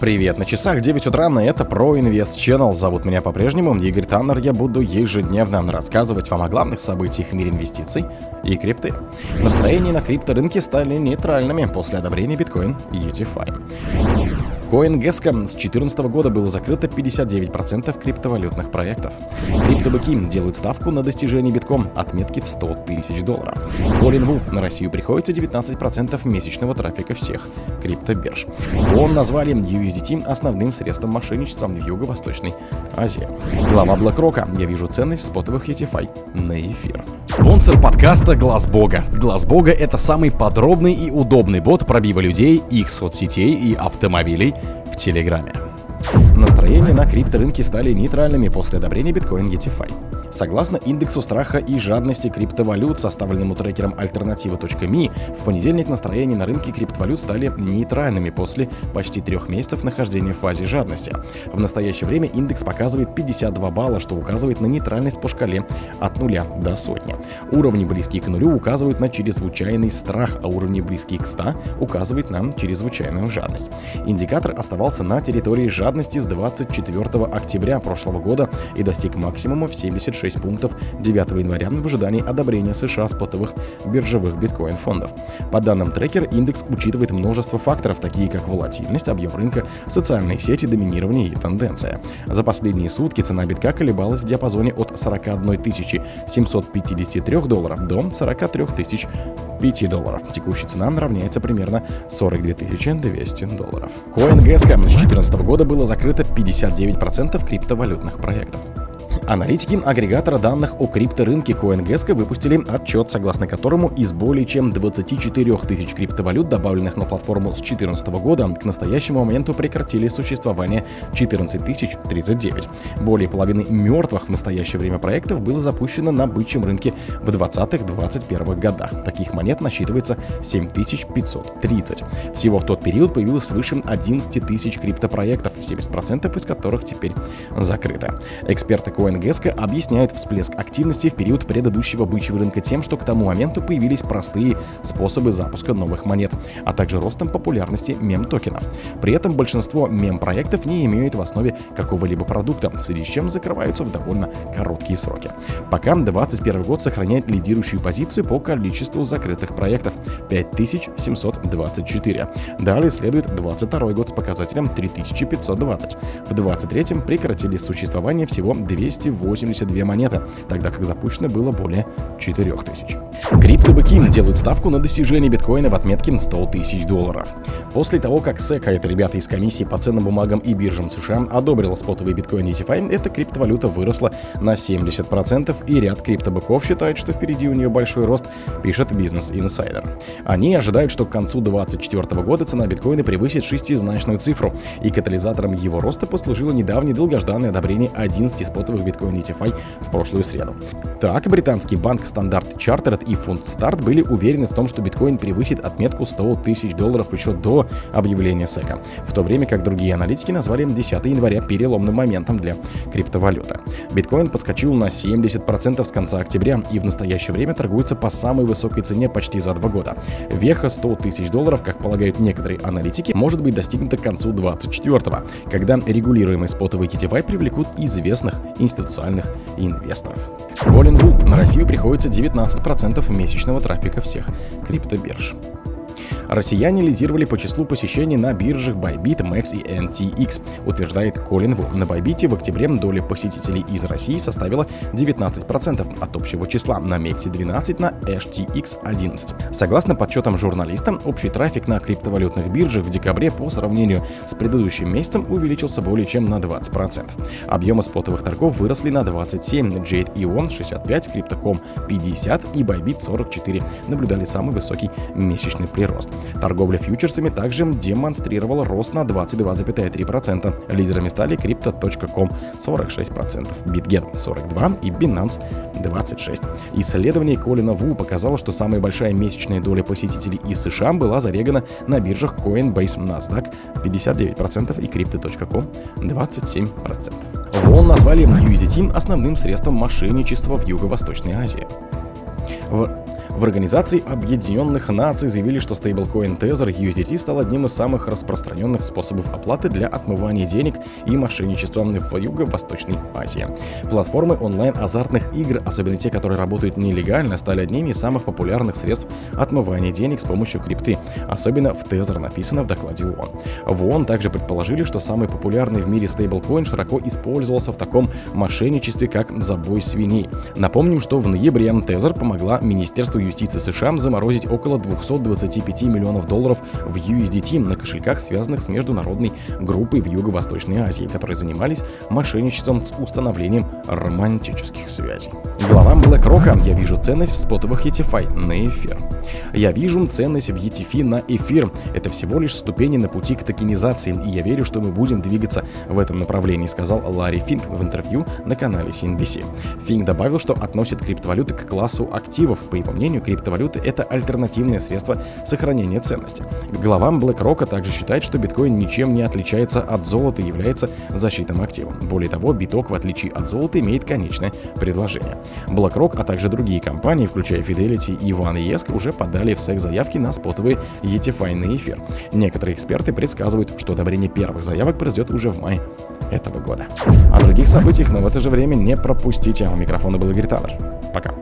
Привет, на часах 9 утра, на это Pro Invest Channel. Зовут меня по-прежнему Игорь Таннер. Я буду ежедневно рассказывать вам о главных событиях в мире инвестиций и крипты. Настроения на крипторынке стали нейтральными после одобрения биткоин и UTFI. CoinGesco с 2014 года было закрыто 59% криптовалютных проектов. Криптобыки делают ставку на достижение битком отметки в 100 тысяч долларов. Полинву на Россию приходится 19% месячного трафика всех криптобирж. Он назвали USDT основным средством мошенничества в Юго-Восточной Азии. Глава BlackRock. Я вижу ценность в спотовых ETFI на эфир. Спонсор подкаста Глаз Бога. Глаз Бога это самый подробный и удобный бот пробива людей, их соцсетей и автомобилей в Телеграме. Настроения на крипторынке стали нейтральными после одобрения биткоин ETFI. Согласно индексу страха и жадности криптовалют, составленному трекером альтернатива.ми, в понедельник настроения на рынке криптовалют стали нейтральными после почти трех месяцев нахождения в фазе жадности. В настоящее время индекс показывает 52 балла, что указывает на нейтральность по шкале от нуля до сотни. Уровни, близкие к нулю, указывают на чрезвычайный страх, а уровни, близкие к 100, указывают на чрезвычайную жадность. Индикатор оставался на территории жадности с 24 октября прошлого года и достиг максимума в 76 6 пунктов 9 января в ожидании одобрения США спотовых биржевых биткоин-фондов. По данным трекер, индекс учитывает множество факторов, такие как волатильность, объем рынка, социальные сети, доминирование и тенденция. За последние сутки цена битка колебалась в диапазоне от 41 753 долларов до 43 тысяч 5 долларов. Текущая цена равняется примерно 42 200 долларов. CoinGesco с 2014 года было закрыто 59% криптовалютных проектов. Аналитики агрегатора данных о крипторынке CoinGesco выпустили отчет, согласно которому из более чем 24 тысяч криптовалют, добавленных на платформу с 2014 года, к настоящему моменту прекратили существование 14 тысяч 39. Более половины мертвых в настоящее время проектов было запущено на бычьем рынке в 20-21 годах. Таких монет насчитывается 7530. Всего в тот период появилось свыше 11 тысяч криптопроектов, 70% из которых теперь закрыты. Эксперты CoinGesco Геска объясняет всплеск активности в период предыдущего бычьего рынка тем, что к тому моменту появились простые способы запуска новых монет, а также ростом популярности мем-токенов. При этом большинство мем-проектов не имеют в основе какого-либо продукта, в связи с чем закрываются в довольно короткие сроки. Пока 2021 год сохраняет лидирующую позицию по количеству закрытых проектов – 5724. Далее следует 2022 год с показателем 3520. В 2023 прекратили существование всего 200 282 монеты, тогда как запущено было более 4000. Криптобыки делают ставку на достижение биткоина в отметке 100 тысяч долларов. После того, как SEC, а это ребята из комиссии по ценным бумагам и биржам США, одобрила спотовый биткоин DeFi, эта криптовалюта выросла на 70%, и ряд криптобыков считает, что впереди у нее большой рост, пишет Business Insider. Они ожидают, что к концу 2024 года цена биткоина превысит шестизначную цифру, и катализатором его роста послужило недавнее долгожданное одобрение 11 спотовых биткоин-ETF в прошлую среду. Так, британский банк Standard Chartered и Fundstrat были уверены в том, что биткоин превысит отметку 100 тысяч долларов еще до объявления SEC а, в то время как другие аналитики назвали 10 января переломным моментом для криптовалюты. Биткоин подскочил на 70% с конца октября и в настоящее время торгуется по самой высокой цене почти за два года. Веха 100 тысяч долларов, как полагают некоторые аналитики, может быть достигнута к концу 24 когда регулируемые спотовые KTY привлекут известных институциональных инвесторов. Голлинву на Россию приходится 19% месячного трафика всех криптобирж. Россияне лидировали по числу посещений на биржах Bybit, Max и NTX, утверждает Колин Ву. На Bybit в октябре доля посетителей из России составила 19% от общего числа, на MEX 12, на HTX 11. Согласно подсчетам журналиста, общий трафик на криптовалютных биржах в декабре по сравнению с предыдущим месяцем увеличился более чем на 20%. Объемы спотовых торгов выросли на 27, Jade Ion 65, Crypto.com 50 и Bybit 44 наблюдали самый высокий месячный прирост. Торговля фьючерсами также демонстрировала рост на 22,3%. Лидерами стали Crypto.com 46%, BitGet 42% и Binance 26%. Исследование Колина Ву показало, что самая большая месячная доля посетителей из США была зарегана на биржах Coinbase, NASDAQ 59% и Crypto.com 27%. ВОН назвали USDT основным средством мошенничества в Юго-Восточной Азии. В В Организации Объединенных Наций заявили, что стейблкоин Tether USDT стал одним из самых распространенных способов оплаты для отмывания денег и мошенничества в Юго-Восточной Азии. Платформы онлайн-азартных игр, особенно те, которые работают нелегально, стали одними из самых популярных средств отмывания денег с помощью крипты, особенно в Tether, написано в докладе ООН. В ООН также предположили, что самый популярный в мире стейблкоин широко использовался в таком мошенничестве, как забой свиней. Напомним, что в ноябре Tether помогла Министерству юстиции США заморозить около 225 миллионов долларов в USDT на кошельках, связанных с международной группой в Юго-Восточной Азии, которые занимались мошенничеством с установлением романтических связей. Главам BlackRock я вижу ценность в спотовых ETFI на эфир. Я вижу ценность в ETF на эфир. Это всего лишь ступени на пути к токенизации, и я верю, что мы будем двигаться в этом направлении, сказал Ларри Финк в интервью на канале CNBC. Финк добавил, что относит криптовалюты к классу активов. По его мнению, криптовалюты — это альтернативное средство сохранения ценности. Главам BlackRock также считает, что биткоин ничем не отличается от золота и является защитным активом. Более того, биток, в отличие от золота, имеет конечное предложение. BlackRock, а также другие компании, включая Fidelity и OneEsk, уже подали в СЭК заявки на спотовые ETFI на эфир. Некоторые эксперты предсказывают, что одобрение первых заявок произойдет уже в мае этого года. О других событиях, но в это же время не пропустите. У микрофона был Игорь Таннер. Пока.